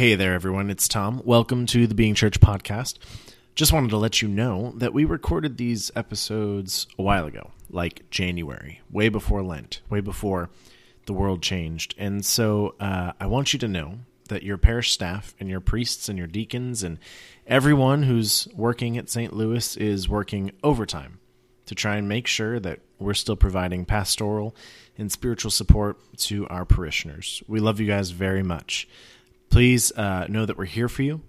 Hey there, everyone. It's Tom. Welcome to the Being Church podcast. Just wanted to let you know that we recorded these episodes a while ago, like January, way before Lent, way before the world changed. And so uh, I want you to know that your parish staff and your priests and your deacons and everyone who's working at St. Louis is working overtime to try and make sure that we're still providing pastoral and spiritual support to our parishioners. We love you guys very much. Please uh, know that we're here for you.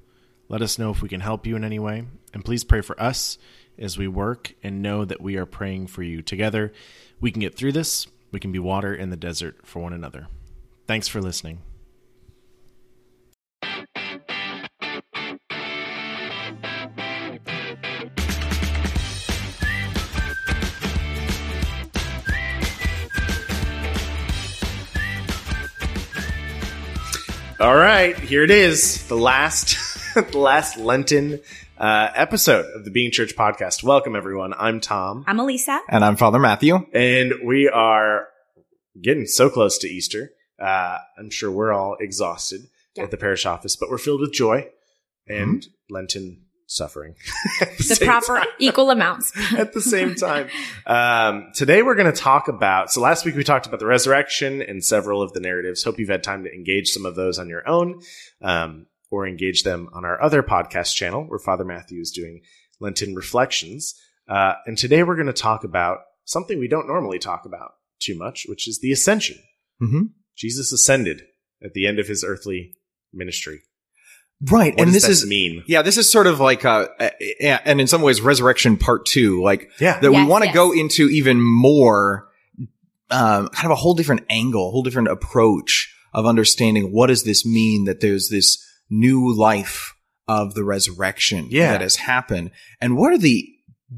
Let us know if we can help you in any way. And please pray for us as we work and know that we are praying for you. Together, we can get through this. We can be water in the desert for one another. Thanks for listening. All right, here it is, the last, the last Lenten uh, episode of the Being Church podcast. Welcome, everyone. I'm Tom, I'm Alissa. And I'm Father Matthew. and we are getting so close to Easter. Uh, I'm sure we're all exhausted Yeah. at the parish office, but we're filled with joy and Lenten suffering. at The proper time. equal amounts. at the same time. Um, today we're going to talk about. So last week we talked about the resurrection and several of the narratives. Hope you've had time to engage some of those on your own, um, or engage them on our other podcast channel where Father Matthew is doing Lenten reflections. Uh, and today we're going to talk about something we don't normally talk about too much, which is the ascension. Mm-hmm. Jesus ascended at the end of his earthly ministry. Right. What and does this that is, mean? yeah, this is sort of like, uh, uh, and in some ways, resurrection part two, like Yeah. that we want to yes. go into even more, um, kind of a whole different angle, a whole different approach of understanding what does this mean that there's this new life of the resurrection Yeah. that has happened and what are the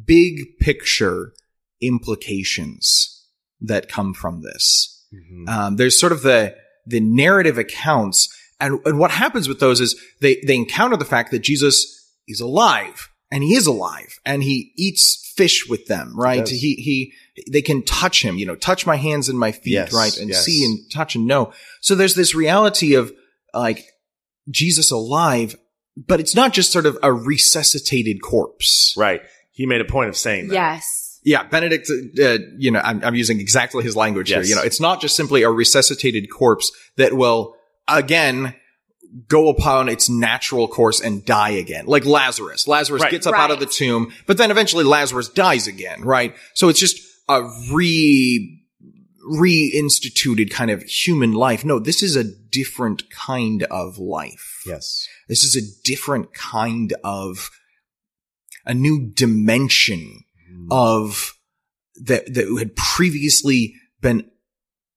big picture implications that come from this? Mhm. Um, there's sort of the the narrative accounts, and, and what happens with those is they they encounter the fact that Jesus is alive, and he is alive, and he eats fish with them, right? does. He he they can touch him, you know, touch my hands and my feet, Yes, right, and yes. see and touch and know. So there's this reality of like Jesus alive, but it's not just sort of a resuscitated corpse, Right. He made a point of saying that. yes. yeah, Benedict, uh, you know, I'm, I'm using exactly his language Yes. here. You know, it's not just simply a resuscitated corpse that will, again, go upon its natural course and die again. Like Lazarus. Lazarus Right. gets up out of the tomb, but then eventually Lazarus dies again, right? So it's just a re, reinstituted kind of human life. No, this is a different kind of life. Yes. This is a different kind of a new dimension mm-hmm. of that that had previously been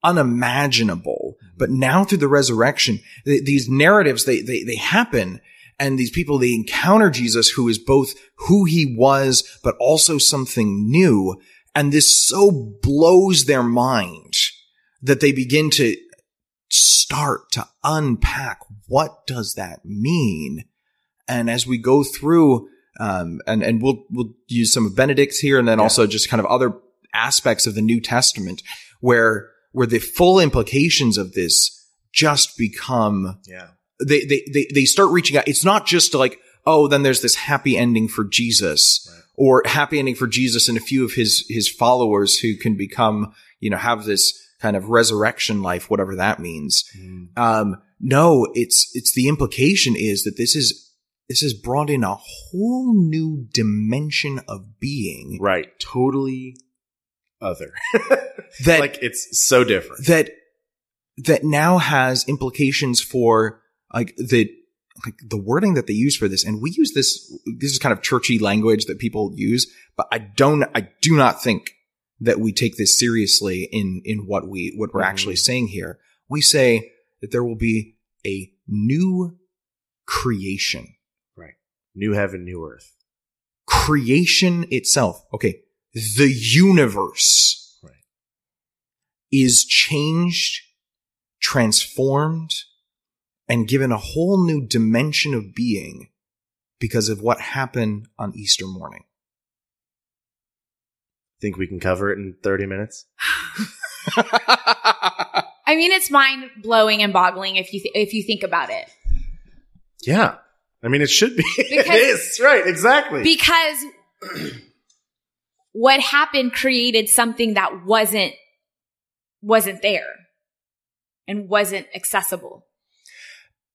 unimaginable, but now through the resurrection, th- these narratives they, they they happen, and these people they encounter Jesus, who is both who he was, but also something new, and this so blows their mind that they begin to start to unpack what does that mean, and as we go through um, and and we'll we'll use some of Benedict's here, and then Yeah. also just kind of other aspects of the New Testament where where the full implications of this just become Yeah. they they they, they start reaching out. It's not just like oh, then there's this happy ending for Jesus. Right. Or happy ending for Jesus and a few of his his followers who can become, you know, have this kind of resurrection life, whatever that means. Um, no, it's, it's the implication is that this is, this has brought in a whole new dimension of being Right. Totally other. that, like it's so different. that, that now has implications for like the, like the wording that they use for this. And we use this, this is kind of churchy language that people use, but I don't, I do not think that we take this seriously in, in what we, what we're Mhm. actually saying here. We say that there will be a new creation. Right. New heaven, new earth. creation itself, okay, the universe. Is changed, transformed, and given a whole new dimension of being because of what happened on Easter morning. Think we can cover it in 30 minutes? I mean, it's mind blowing and boggling if you th- if you think about it. Yeah. I mean, it should be. it Because- is. Right. Exactly. because what happened created something that wasn't wasn't there and wasn't accessible.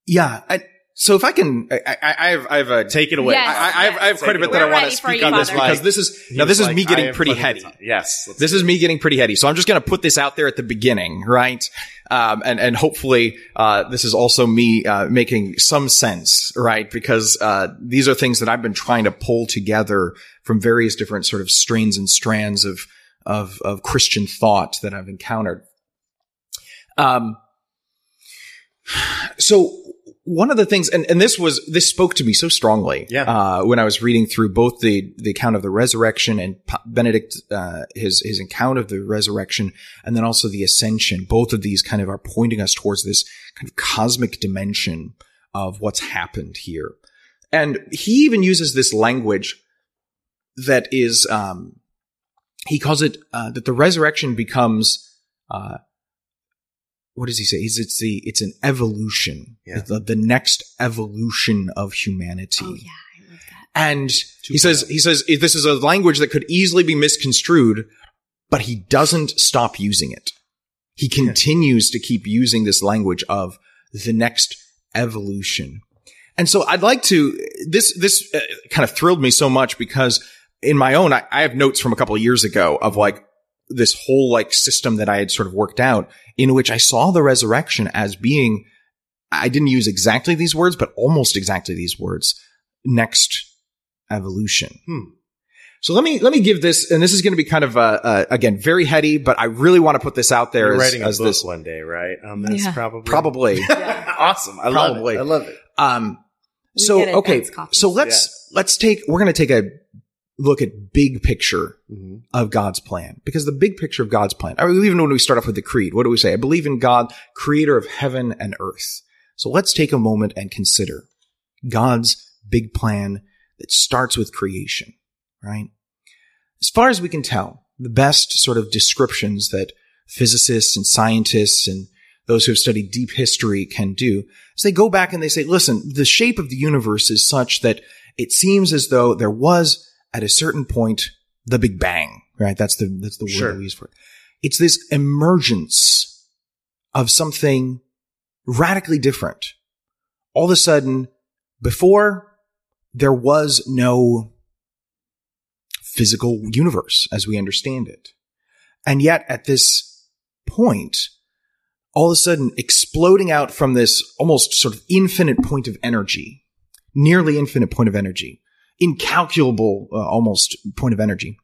Yeah. I, so if I can, I, I, I have, I have a Take it away. Yes. I, I have, I have Take quite a bit that I want to speak on this Father. because this is He now this is like, me getting pretty heady. Yes. This is me getting pretty heady. So I'm just going to put this out there at the beginning, right? Um, and, and hopefully, uh, this is also me, uh, making some sense, right? Because, uh, these are things that I've been trying to pull together from various different sort of strains and strands of, of, of Christian thought that I've encountered. Um, so one of the things, and, and this was, this spoke to me so strongly. Yeah. Uh, when I was reading through both the, the account of the resurrection and Benedict, uh, his, his account of the resurrection and then also the ascension. Both of these kind of are pointing us towards this kind of cosmic dimension of what's happened here. And he even uses this language that is, um, he calls it, uh, that the resurrection becomes, uh, what does he say? He's, it's the, it's an evolution. Yeah. The, the next evolution of humanity. Oh yeah, I love that. And he says, he says, this is a language that could easily be misconstrued, but he doesn't stop using it. He continues to keep using this language of the next evolution. And so I'd like to, this, this uh, kind of thrilled me so much because in my own, I, I have notes from a couple of years ago of like this whole like system that I had sort of worked out in which I saw the resurrection as being, I didn't use exactly these words, but almost exactly these words, next evolution. Hmm. So let me, let me give this, and this is going to be kind of, uh, uh, again, very heady, but I really want to put this out there You're as, writing a as book this, one day, right? Um, that's Yeah. probably probably. awesome. I Probably. love it. I love it. Um, We so it, okay, so let's let's take we're going to take a look at big picture hmm of God's plan because the big picture of God's plan. I mean, even when we start off with the creed, what do we say? I believe in God, creator of heaven and earth. So let's take a moment and consider God's big plan that starts with creation, right? As far as we can tell, the best sort of descriptions that physicists and scientists and those who have studied deep history can do is they go back and they say, listen, the shape of the universe is such that it seems as though there was at a certain point the Big Bang, right? That's the, that's the Sure. word we use for it. It's this emergence of something radically different. All of a sudden, before there was no physical universe as we understand it. And yet at this point, all of a sudden exploding out from this almost sort of infinite point of energy, nearly infinite point of energy, incalculable uh, almost point of energy,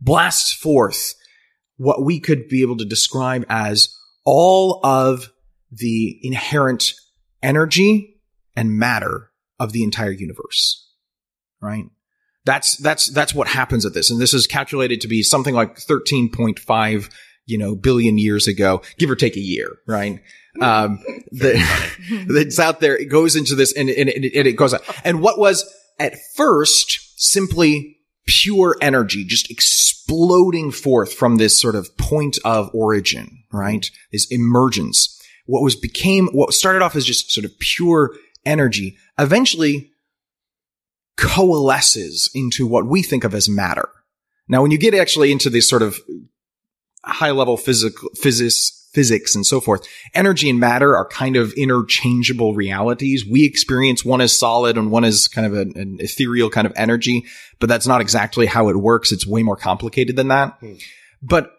blasts forth what we could be able to describe as all of the inherent energy and matter of the entire universe. Right? That's, that's, that's what happens at this. And this is calculated to be something like 13.5, you know, billion years ago, give or take a year, right? Um, the, that's out there. It goes into this and, and, and it goes out. And what was at first simply pure energy, just exploding forth from this sort of point of origin, right? This emergence. What was became, what started off as just sort of pure energy, eventually coalesces into what we think of as matter. Now, when you get actually into this sort of high level physical, physics, physics and so forth, energy and matter are kind of interchangeable realities. We experience one as solid and one as kind of an, an ethereal kind of energy, but that's not exactly how it works. It's way more complicated than that. Hmm. But,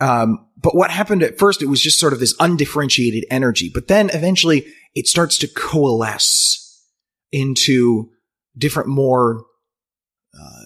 um, but what happened at first, it was just sort of this undifferentiated energy, but then eventually it starts to coalesce into different, more, uh,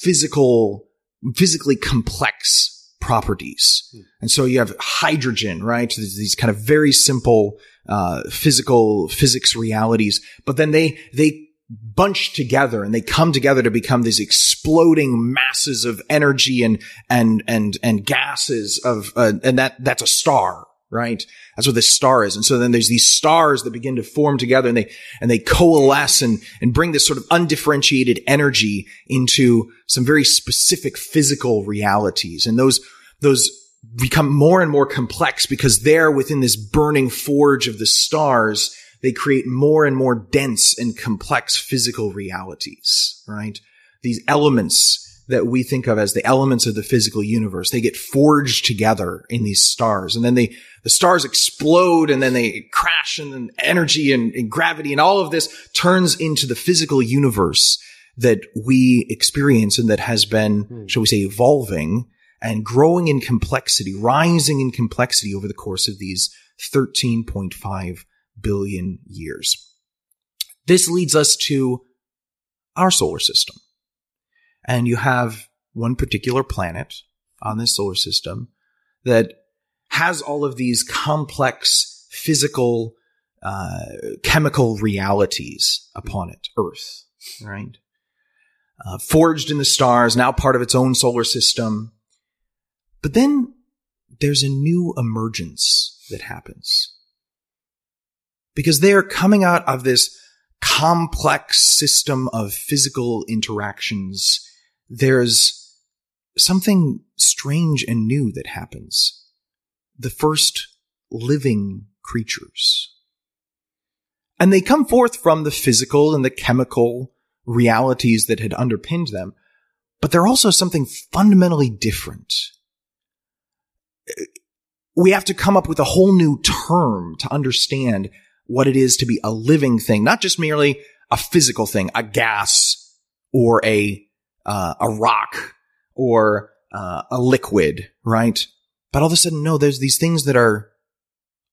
physical, physically complex properties. And so you have hydrogen, right? There's these kind of very simple, uh, physical physics realities, but then they, they bunch together and they come together to become these exploding masses of energy and, and, and, and gases of, uh, and that, that's a star, right? That's what this star is. And so then there's these stars that begin to form together and they, and they coalesce and, and bring this sort of undifferentiated energy into some very specific physical realities. And those, those become more and more complex because there within this burning forge of the stars, they create more and more dense and complex physical realities, right? These elements that we think of as the elements of the physical universe, they get forged together in these stars and then they, the stars explode and then they crash and then energy and, and gravity and all of this turns into the physical universe that we experience and that has been, hmm. shall we say, evolving and growing in complexity, rising in complexity over the course of these 13.5 billion years. This leads us to our solar system. And you have one particular planet on this solar system that has all of these complex physical, uh, chemical realities upon it, Earth, right? Uh, forged in the stars, now part of its own solar system. But then there's a new emergence that happens. Because they are coming out of this complex system of physical interactions. There's something strange and new that happens. The first living creatures. And they come forth from the physical and the chemical realities that had underpinned them, but they're also something fundamentally different we have to come up with a whole new term to understand what it is to be a living thing, not just merely a physical thing, a gas or a uh, a rock or uh, a liquid, right? But all of a sudden, no, there's these things that are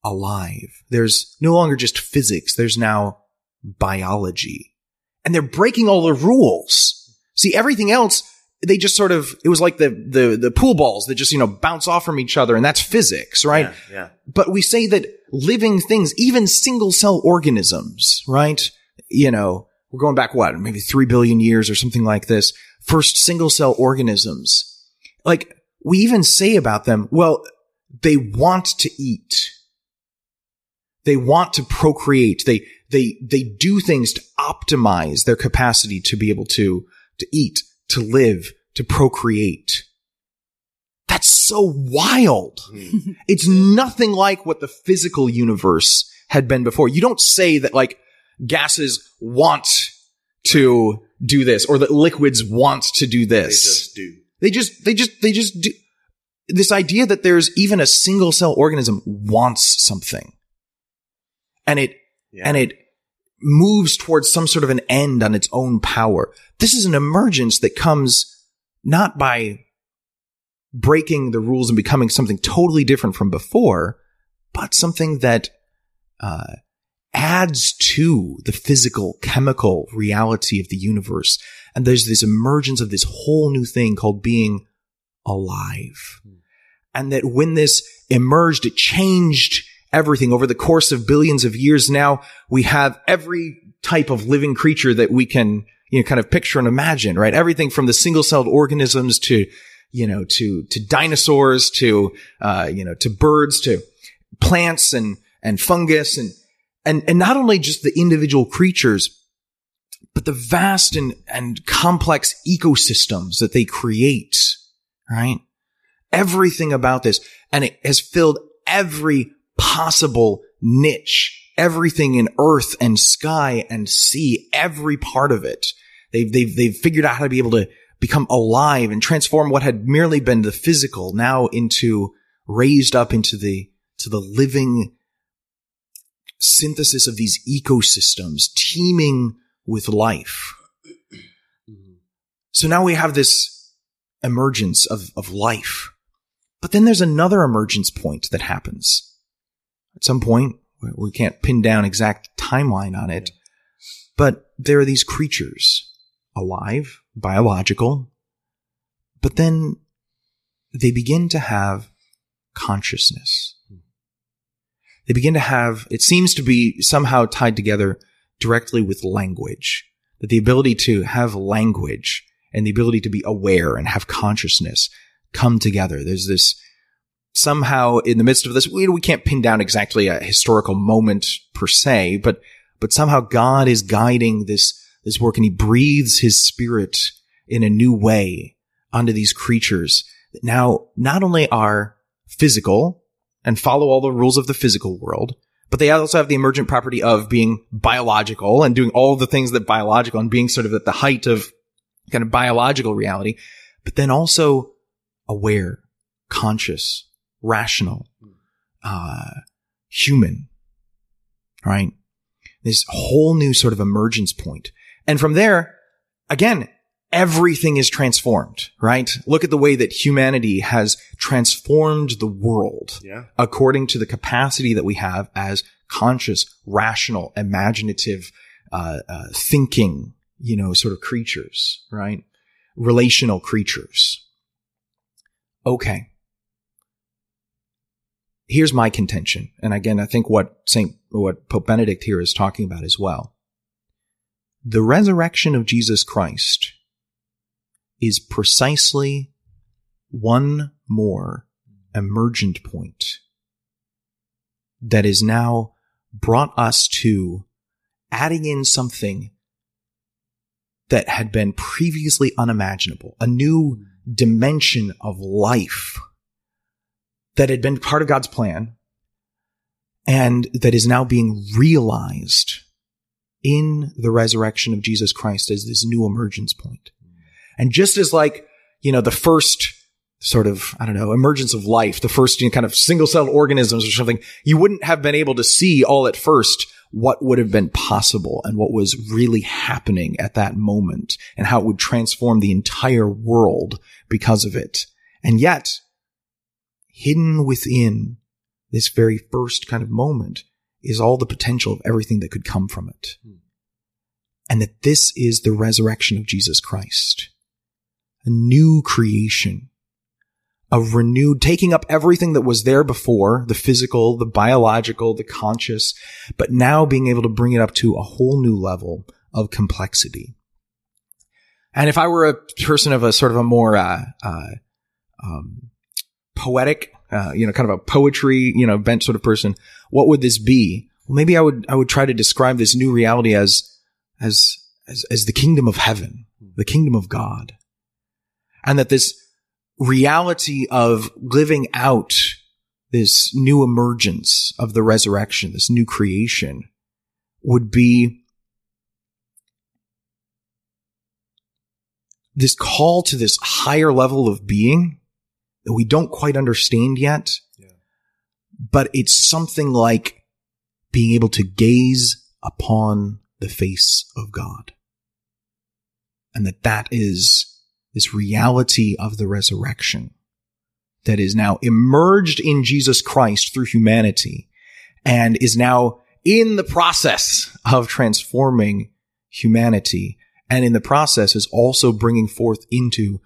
alive. There's no longer just physics. There's now biology, and they're breaking all the rules. See, everything else they just sort of it was like the the the pool balls that just you know bounce off from each other and that's physics right yeah, yeah. but we say that living things even single cell organisms right you know we're going back what maybe 3 billion years or something like this first single cell organisms like we even say about them well they want to eat they want to procreate they they they do things to optimize their capacity to be able to to eat to live, to procreate. That's so wild. Mm. it's nothing like what the physical universe had been before. You don't say that like gases want to do this or that liquids want to do this. They just do. They just, they just, they just do. This idea that there's even a single cell organism wants something. And it, yeah. and it moves towards some sort of an end on its own power. This is an emergence that comes not by breaking the rules and becoming something totally different from before, but something that uh, adds to the physical, chemical reality of the universe. And there's this emergence of this whole new thing called being alive. And that when this emerged, it changed everything over the course of billions of years. Now we have every type of living creature that we can, you know, kind of picture and imagine, right? Everything from the single celled organisms to, you know, to, to dinosaurs, to, uh, you know, to birds, to plants and, and fungus and, and, and not only just the individual creatures, but the vast and, and complex ecosystems that they create, right? Everything about this. And it has filled every possible niche. Everything in earth and sky and sea, every part of it. They've, they've, they've figured out how to be able to become alive and transform what had merely been the physical now into raised up into the, to the living synthesis of these ecosystems teeming with life. So now we have this emergence of, of life. But then there's another emergence point that happens at some point. We can't pin down exact timeline on it, but there are these creatures alive, biological, but then they begin to have consciousness. They begin to have, it seems to be somehow tied together directly with language, that the ability to have language and the ability to be aware and have consciousness come together. There's this somehow in the midst of this, we, we can't pin down exactly a historical moment per se, but, but somehow God is guiding this, this work and he breathes his spirit in a new way onto these creatures that now not only are physical and follow all the rules of the physical world, but they also have the emergent property of being biological and doing all the things that biological and being sort of at the height of kind of biological reality, but then also aware, conscious, rational, uh, human, right? This whole new sort of emergence point. And from there, again, everything is transformed, right? Look at the way that humanity has transformed the world Yeah. according to the capacity that we have as conscious, rational, imaginative, uh, uh, thinking, you know, sort of creatures, right? Relational creatures. Okay. Here's my contention. And again, I think what Saint, what Pope Benedict here is talking about as well. The resurrection of Jesus Christ is precisely one more emergent point that is now brought us to adding in something that had been previously unimaginable, a new dimension of life that had been part of God's plan and that is now being realized in the resurrection of Jesus Christ as this new emergence point. And just as like, you know, the first sort of, I don't know, emergence of life, the first you know, kind of single celled organisms or something, you wouldn't have been able to see all at first what would have been possible and what was really happening at that moment and how it would transform the entire world because of it. And yet, hidden within this very first kind of moment is all the potential of everything that could come from it. Hmm. And that this is the resurrection of Jesus Christ. A new creation. A renewed, taking up everything that was there before, the physical, the biological, the conscious, but now being able to bring it up to a whole new level of complexity. And if I were a person of a sort of a more, uh, uh, um, poetic, uh, you know, kind of a poetry, you know, bent sort of person, what would this be? Well, maybe I would, I would try to describe this new reality as, as, as, as the kingdom of heaven, the kingdom of God. And that this reality of living out this new emergence of the resurrection, this new creation would be this call to this higher level of being that we don't quite understand yet. Yeah. But it's something like being able to gaze upon the face of God. And that that is this reality of the resurrection that is now emerged in Jesus Christ through humanity and is now in the process of transforming humanity. And in the process is also bringing forth into,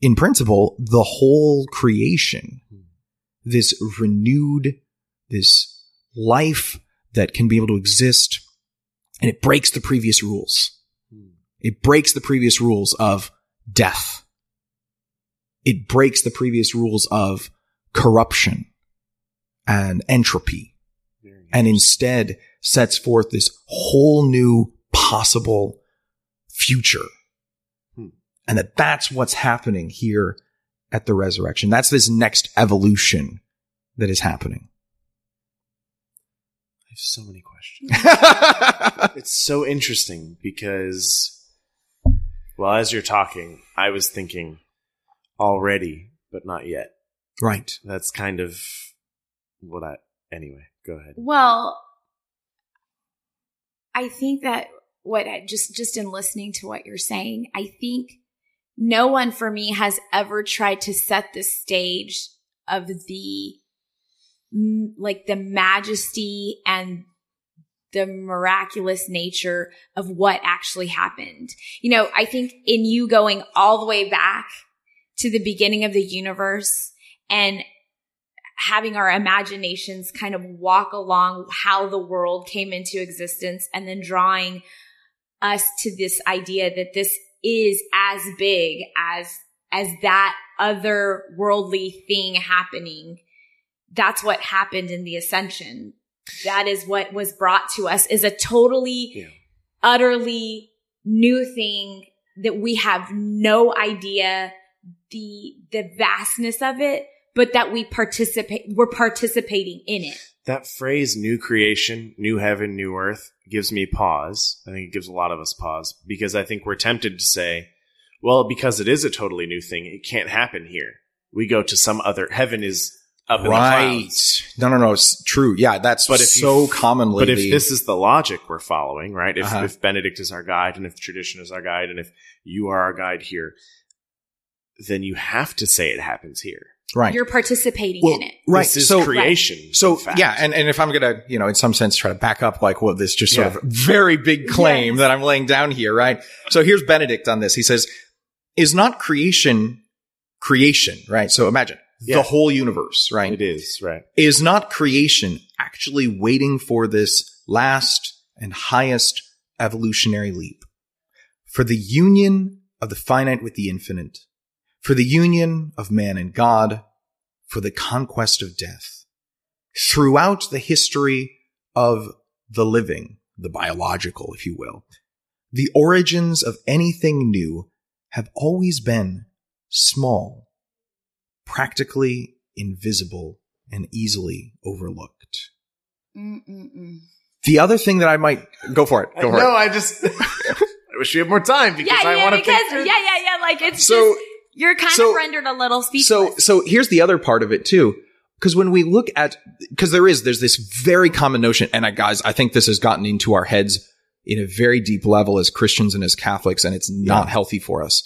in principle, the whole creation. This renewed, this life that can be able to exist and it breaks the previous rules. It breaks the previous rules of death. It breaks the previous rules of corruption and entropy and instead sets forth this whole new possible future. Hmm. And that that's what's happening here at the resurrection. That's this next evolution that is happening. I have so many questions. it's so interesting because, well, as you're talking, I was thinking already, but not yet. right. That's kind of what I. Anyway, go ahead. Well, I think that what I just just in listening to what you're saying, I think no one for me has ever tried to set the stage of the like the majesty and the miraculous nature of what actually happened. You know, I think in you going all the way back to the beginning of the universe and having our imaginations kind of walk along how the world came into existence and then drawing us to this idea that this is as big as as that other worldly thing happening that's what happened in the ascension that is what was brought to us is a totally Yeah. utterly new thing that we have no idea the the vastness of it but that we participate we're participating in it That phrase, new creation, new heaven, new earth, gives me pause. I think it gives a lot of us pause because I think we're tempted to say, well, because it is a totally new thing, it can't happen here. We go to some other, heaven is up in the Right. clouds. No, no, no. It's true. Yeah, that's But if you- so commonly. But if the- this is the logic we're following, right? If, Uh-huh. if Benedict is our guide and if tradition is our guide and if you are our guide here, then you have to say it happens here. right. You're participating Well, in it. right. This is so, creation. so fact. yeah. And, and if I'm going to, you know, in some sense try to back up like what this just sort Yeah. of very big claim Yes. that I'm laying down here, right? So here's Benedict on this. He says, is not creation creation, right? So imagine Yeah. the whole universe, right? it is, right? is not creation actually waiting for this last and highest evolutionary leap? For the union of the finite with the infinite, for the union of man and God, for the conquest of death. Throughout the history of the living, the biological, if you will, the origins of anything new have always been small, practically invisible, and easily overlooked. Mm-mm-mm. The other thing that I might go for it. Go for no, it. I just I wish we had more time because Yeah, I yeah, want to think through yeah, yeah, yeah. Like it's So- just you're kind so- of rendered a little So, speechless. so here's the other part of it too. Because when we look at, because there is, there's this very common notion, and I, guys, I think this has gotten into our heads in a very deep level as Christians and as Catholics, and it's not Yeah. healthy for us,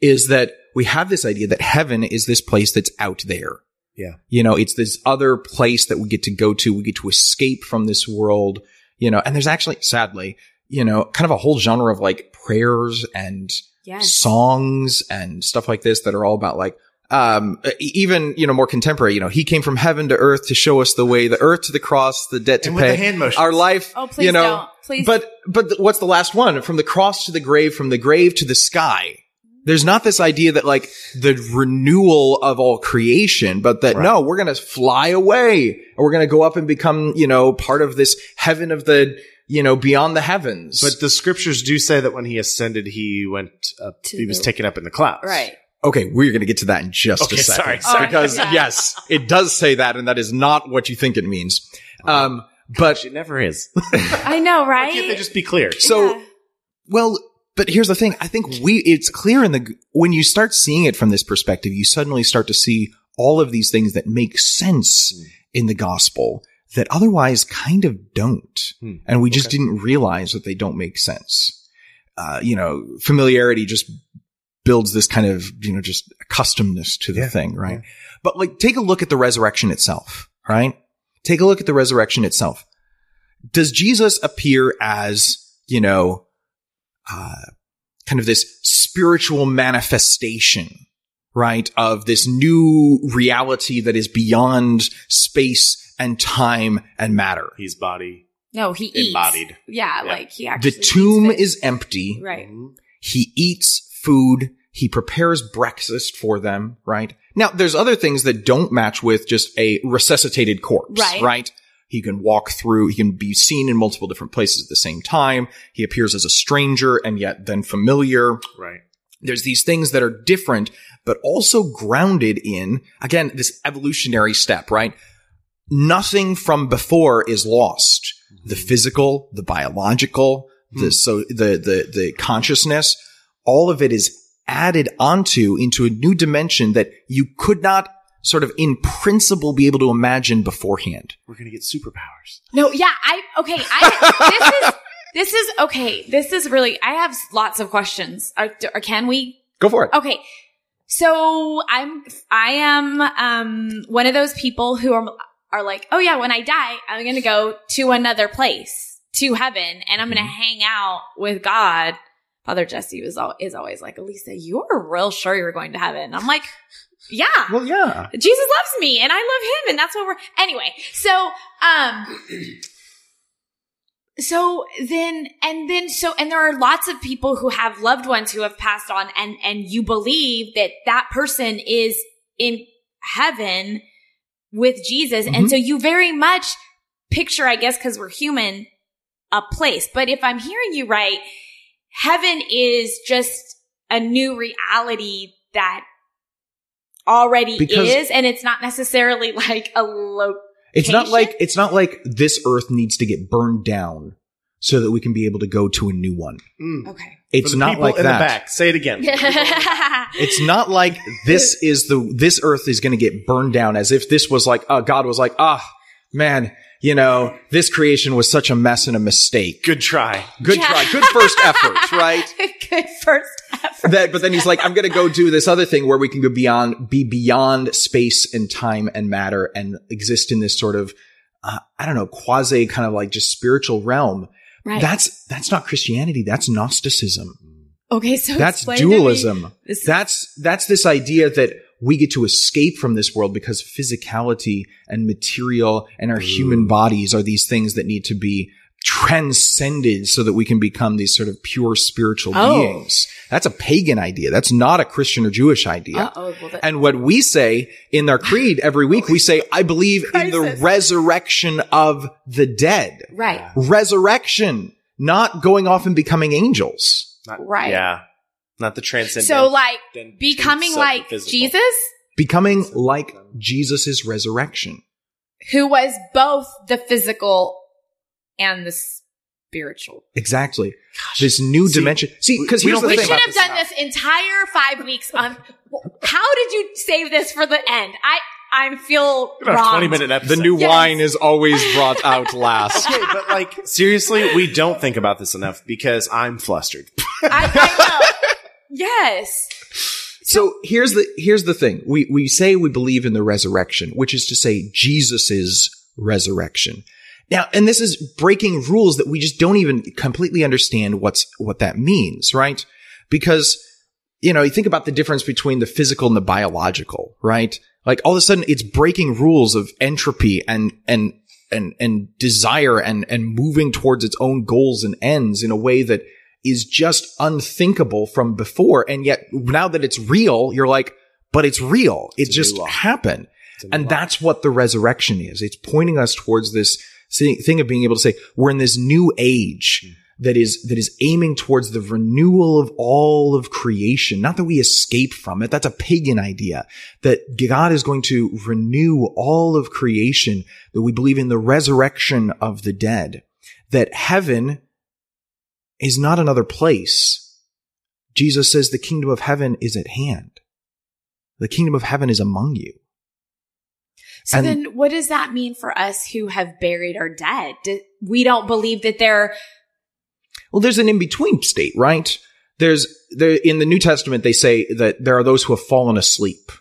is that we have this idea that heaven is this place that's out there. Yeah. You know, it's this other place that we get to go to. We get to escape from this world, you know, and there's actually, sadly, you know, kind of a whole genre of like prayers and yes. songs and stuff like this that are all about like um even you know more contemporary you know he came from heaven to earth to show us the way the earth to the cross the debt to And with pay the hand motions. our life Oh, please you know don't. Please. but but th- what's the last one from the cross to the grave from the grave to the sky there's not this idea that like the renewal of all creation, but that Right. no, we're going to fly away and we're going to go up and become, you know, part of this heaven of the, you know, beyond the heavens. But the scriptures do say that when he ascended, he went up, To he was the- taken up in the clouds. right. Okay, we're going to get to that in just Okay, a second. sorry, sorry. Because Oh, yeah. yes, it does say that, and that is not what you think it means. Um, but It never is. I know, Why right? can't they just be clear? so, Yeah. well, but here's the thing. I think we, it's clear in the, when you start seeing it from this perspective, you suddenly start to see all of these things that make sense Hmm. in the gospel that otherwise kind of don't. Hmm. And we just Okay. didn't realize that they don't make sense. Uh, you know, familiarity just builds this kind of, you know, just accustomedness to the Yeah. thing, right? Yeah. But like, take a look at the resurrection itself, right? Take a look at the resurrection itself. Does Jesus appear as, you know, uh, kind of this spiritual manifestation, right? Of this new reality that is beyond space and time and matter. He's body no, he eats. embodied. Yeah, Yeah. like he actually. The tomb eats it. is empty. right. He eats food. He prepares breakfast for them, right? Now, there's other things that don't match with just a resuscitated corpse, Right. right? He can walk through, he can be seen in multiple different places at the same time. He appears as a stranger and yet then familiar. Right. There's these things that are different, but also grounded in, again, this evolutionary step, right? Nothing from before is lost. Mm-hmm. The physical, the biological, the, hmm. so the, the, the consciousness, all of it is added onto into a new dimension that you could not sort of in principle be able to imagine beforehand. We're going to get superpowers. No, yeah, I okay. I this is this is okay. This is really. I have lots of questions. Are, are- can we? Go for it. Okay, so I'm I am um one of those people who are are like, oh yeah, when I die, I'm gonna go to another place, to heaven, and I'm gonna Mhm. hang out with God. Father Jesse was al- is always like, Alissa, you're real sure you're going to heaven. I'm like, yeah. Well, yeah. Jesus loves me and I love him and that's what we're anyway. So um so then and then so and there are lots of people who have loved ones who have passed on and and you believe that that person is in heaven with Jesus and Mhm. so you very much picture I guess cuz we're human a place. But if I'm hearing you right, heaven is just a new reality that already Because- is and it's not necessarily like a lo- It's not like it's not like this earth needs to get burned down so that we can be able to go to a new one. Mm. Okay. It's not like in that. the back. Say it again. It's not like this is the this earth is going to get burned down as if this was like uh, God was like ah man you know this creation was such a mess and a mistake. Good try. Good Yeah. try, good first effort, right? Good first effort. That, but then he's like, I'm going to go do this other thing where we can go beyond, be beyond space and time and matter and exist in this sort of, uh, I don't know, quasi kind of like just spiritual realm. Right. That's, that's not Christianity. That's Gnosticism. okay. So That's explain to me dualism. this- That's, that's this idea that we get to escape from this world because physicality and material and our human bodies are these things that need to be transcended so that we can become these sort of pure spiritual Oh. beings. That's a pagan idea. That's not a Christian or Jewish idea. Well, that- And what we say in our creed every week, we say, I believe in the resurrection of the dead. right. Resurrection, not going off and becoming angels. Not, Right. Yeah. Not the transcendent. So like becoming like. Jesus, Becoming like Jesus' resurrection. who was both the physical and the spiritual. Exactly. This new See, dimension. See, because we here's don't We should have this done this entire five weeks on. How did you save this for the end? I I feel We're gonna have a wrong. Twenty minute episode. The new Yes. wine is always brought out last. Okay, but like seriously, we don't think about this enough because I'm flustered. I, I know. Yes. So here's the here's the thing. We we say we believe in the resurrection, which is to say Jesus's resurrection. Now, and this is breaking rules that we just don't even completely understand what's what that means, right? Because you know, you think about the difference between the physical and the biological, right? Like all of a sudden it's breaking rules of entropy and and and and desire and and moving towards its own goals and ends in a way that is just unthinkable from before. And yet now that it's real, you're like, but it's real. It new just happened. It's And law. that's what the resurrection is. It's pointing us towards this thi- thing of being able to say, we're in this new age hmm. that is, that is aiming towards the renewal of all of creation. Not that we escape from it. That's a pagan idea that God is going to renew all of creation, that we believe in the resurrection of the dead, that heaven is not another place. Jesus says the kingdom of heaven is at hand. The kingdom of heaven is among you. So And- then, what does that mean for us who have buried our dead? Do, we don't believe that they're Well, there's an in-between state, right? There's there in the New Testament they say that there are those who have fallen asleep,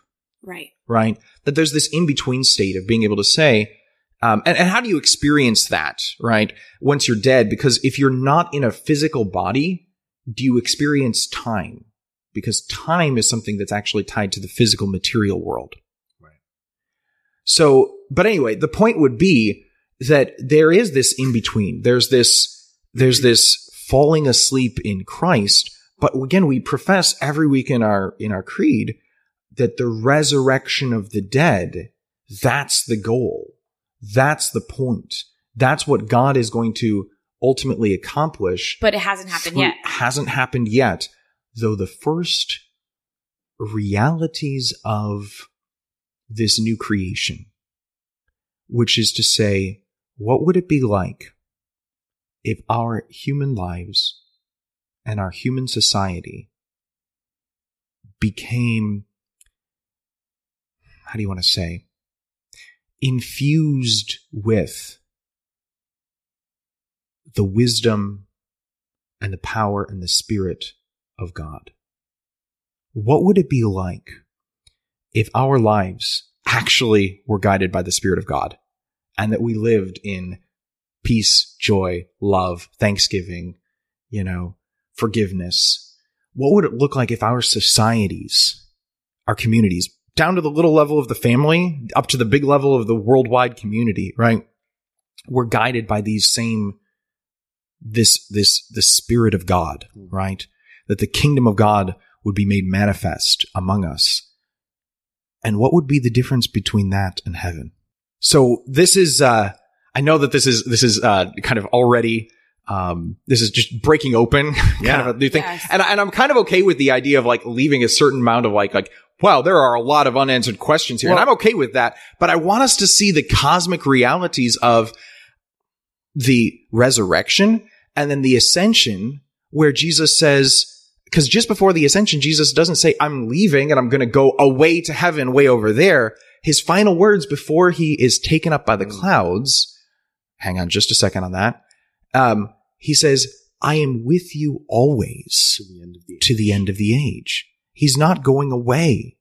right. right? That there's this in-between state of being able to say, um, and, and how do you experience that, right? Once you're dead, because if you're not in a physical body, do you experience time? Because time is something that's actually tied to the physical material world. So, but anyway, the point would be that there is this in between. There's this, there's this falling asleep in Christ. But again, we profess every week in our, in our creed that the resurrection of the dead, that's the goal. That's the point. That's what God is going to ultimately accomplish. But it hasn't happened yet. Hasn't happened yet. Though the first realities of this new creation, which is to say, what would it be like if our human lives and our human society became, how do you want to say, infused with the wisdom and the power and the spirit of God? What would it be like if our lives actually were guided by the Spirit of God and that we lived in peace, joy, love, thanksgiving, you know, forgiveness? What would it look like if our societies, our communities, down to the little level of the family, up to the big level of the worldwide community, right? Were guided by these same, this, this, the Spirit of God, hmm. right? That the kingdom of God would be made manifest among us. And what would be the difference between that and heaven? So this is, uh, I know that this is, this is, uh, kind of already, um, this is just breaking open kind Yeah. of a new thing. Yes. And, I- and I'm kind of okay with the idea of like leaving a certain amount of like, like, wow, there are a lot of unanswered questions here. and I'm okay with that. But I want us to see the cosmic realities of the resurrection and then the ascension where Jesus says, because just before the ascension, Jesus doesn't say, I'm leaving and I'm going to go away to heaven way over there. His final words before he is taken up by the clouds, hang on just a second on that. Um, he says, I am with you always To the end of the to the end of the age. He's not going away.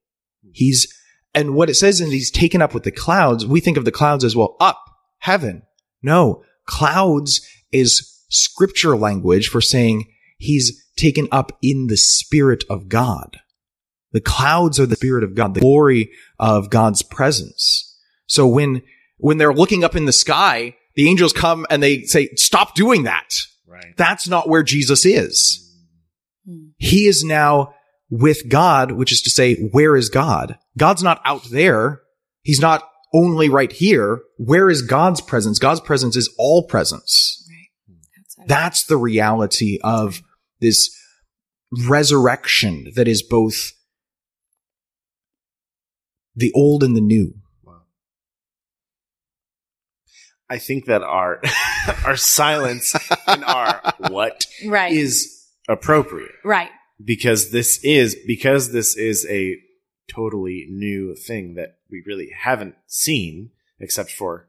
He's, and what it says in he's taken up with the clouds, we think of the clouds as well, up, heaven. No, clouds is scripture language for saying he's taken up in the spirit of God. The clouds are the spirit of God, the glory of God's presence. So when, when they're looking up in the sky, the angels come and they say, stop doing that. Right. That's not where Jesus is. Hmm. He is now with God, which is to say, where is God? God's not out there. He's not only right here. Where is God's presence? God's presence is all presence. Right. Outside That's the reality of this resurrection that is both the old and the new. Wow. I think that our our silence and our what right. is appropriate right. because this is because this is a totally new thing that we really haven't seen except for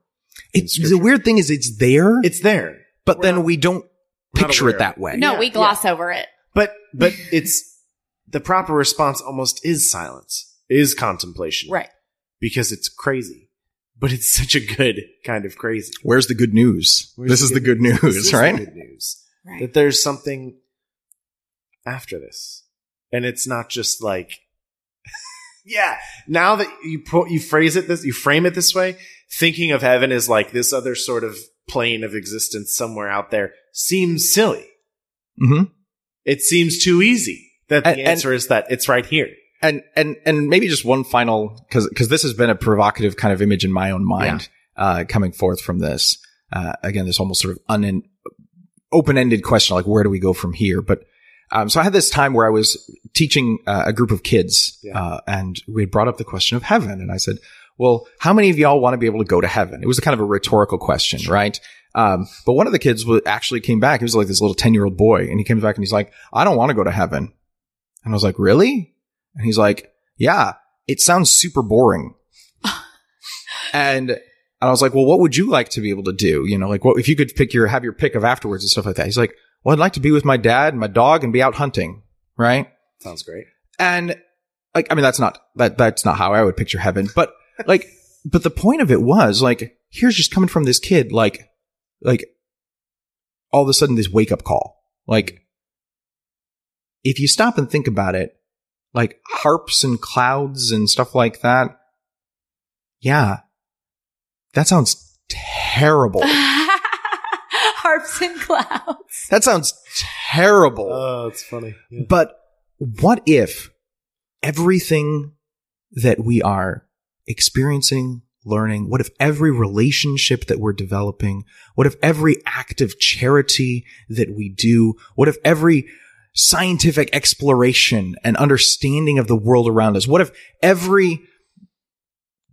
in It's the weird thing is it's there, it's there but we're then not- we don't not picture it that way. No, Yeah, we gloss over it. but but it's the proper response almost is silence is contemplation Right. because it's crazy but it's such a good kind of crazy Where's the good news? Where's this is the good news, This is the right? good news Right. that there's something after this, and it's not just like, yeah. Now that you put you phrase it this, you frame it this way, thinking of heaven as like this other sort of plane of existence somewhere out there seems silly. hmm It seems too easy. That the And- and- answer is that it's right here. and and and maybe just one final because because this has been a provocative kind of image in my own mind uh, coming forth from this. Uh, again, this almost sort of un- open-ended question like where do we go from here? But um, so I had this time where I was teaching uh, a group of kids, Yeah. uh, and we had brought up the question of heaven, and I said, "Well, how many of y'all want to be able to go to heaven?" It was a kind of a rhetorical question, right? Um, but one of the kids actually came back. He was like this little ten-year-old boy, and he came back and he's like, "I don't want to go to heaven." And I was like, "Really?" And he's like, yeah, it sounds super boring. and, and I was like, well, what would you like to be able to do? You know, like what, if you could pick your, have your pick of afterwards and stuff like that. He's like, well, I'd like to be with my dad and my dog and be out hunting. Right. Sounds great. And like, I mean, that's not, that, that's not how I would picture heaven, but like, but the point of it was like, here's just coming from this kid, like, like all of a sudden this wake up call. Like, if you stop and think about it, like harps and clouds and stuff like that, yeah, that sounds terrible. Harps and clouds. that sounds terrible. Oh, it's funny. Yeah. But what if everything that we are experiencing, learning, what if every relationship that we're developing, what if every act of charity that we do, what if every scientific exploration and understanding of the world around us, what if every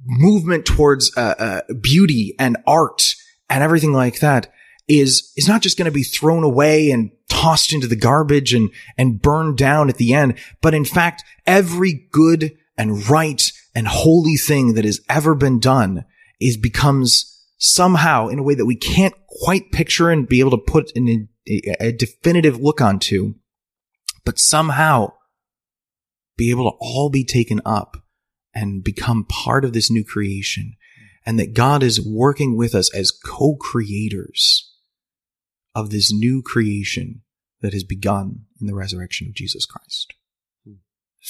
movement towards uh, uh, beauty and art and everything like that is is not just going to be thrown away and tossed into the garbage and and burned down at the end, but in fact, every good and right and holy thing that has ever been done is becomes somehow in a way that we can't quite picture and be able to put in a, a definitive look onto, but somehow be able to all be taken up and become part of this new creation and that God is working with us as co-creators of this new creation that has begun in the resurrection of Jesus Christ.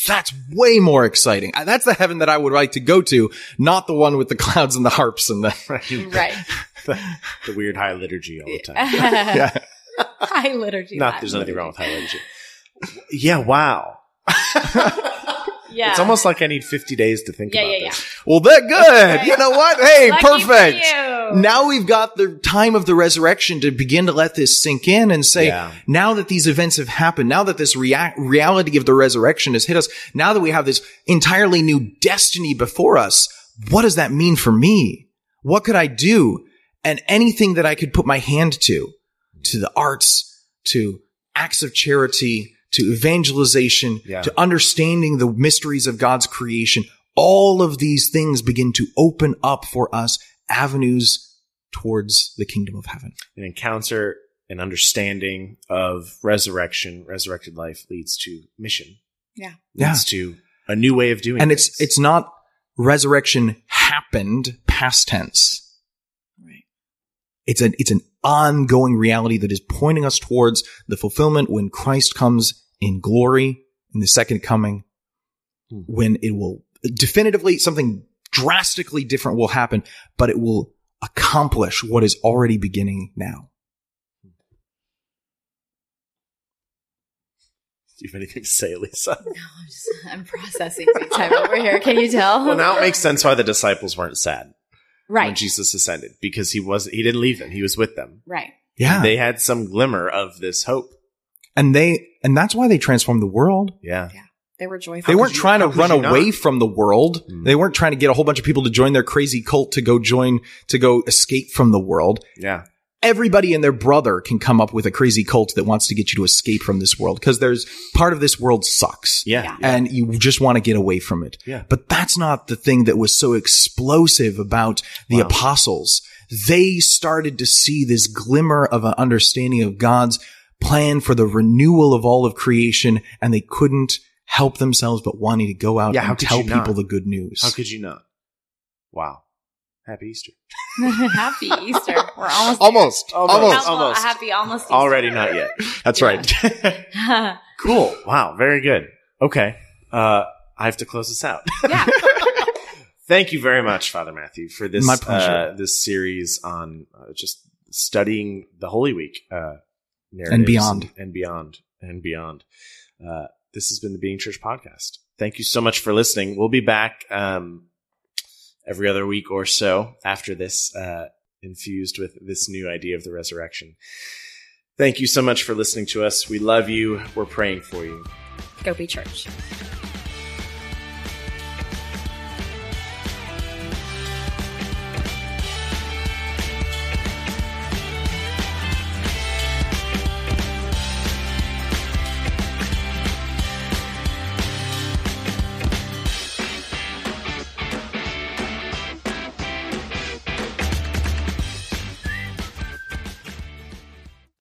That's way more exciting. That's the heaven that I would like to go to, not the one with the clouds and the harps and the, Right. the, the weird high liturgy all the time. yeah. High liturgy. Not there's movie. nothing wrong with high liturgy. Yeah, wow. Yeah. It's almost like I need 50 days to think Yeah, about yeah, this. Well, that good. You know what? Hey, Lucky perfect. Now we've got the time of the resurrection to begin to let this sink in and say, Yeah. now that these events have happened, now that this rea- reality of the resurrection has hit us, now that we have this entirely new destiny before us, what does that mean for me? What could I do? And anything that I could put my hand to, to the arts, to acts of charity, to evangelization, Yeah. to understanding the mysteries of God's creation, all of these things begin to open up for us avenues towards the kingdom of heaven. An encounter, an understanding of resurrection, resurrected life leads to mission. Yeah. Yeah. Leads to a new way of doing And things. it's, it's not resurrection happened past tense. Right. It's an, it's an ongoing reality that is pointing us towards the fulfillment when Christ comes in glory in the second coming, Hmm. when it will definitively something drastically different will happen, but it will accomplish what is already beginning now. Do you have anything to say, Lisa? No, I'm, just, I'm processing big time over here. Can you tell? well, now it makes sense why the disciples weren't sad when right. Jesus ascended because he was he didn't leave them; he was with them. Right. Yeah. They had some glimmer of this hope. and they, and that's why they transformed the world. Yeah, Yeah. They were joyful. They weren't could you- trying to run you not? away from the world. Hmm. They weren't trying to get a whole bunch of people to join their crazy cult to go join, to go escape from the world. yeah, Everybody and their brother can come up with a crazy cult that wants to get you to escape from this world because there's part of this world sucks. yeah, Yeah. And you just want to get away from it. Yeah. But that's not the thing that was so explosive about the Wow. apostles. They started to see this glimmer of an understanding of God's plan for the renewal of all of creation, and they couldn't help themselves but wanting to go out Yeah, and tell people the good news. How could you not? Wow, happy Easter! Happy Easter. We're almost Almost, almost, Well, almost. Happy almost. Easter. Already not yet. That's right. cool. Wow. Very good. Okay. Uh, I have to close this out. yeah. Thank you very much, Father Matthew, for this My pleasure. Uh, this series on uh, just studying the Holy Week uh, narratives And beyond. and, and beyond and beyond. Uh, this has been the Being Church podcast. Thank you so much for listening. We'll be back um, every other week or so after this, uh, infused with this new idea of the resurrection. Thank you so much for listening to us. We love you. We're praying for you. Go be church.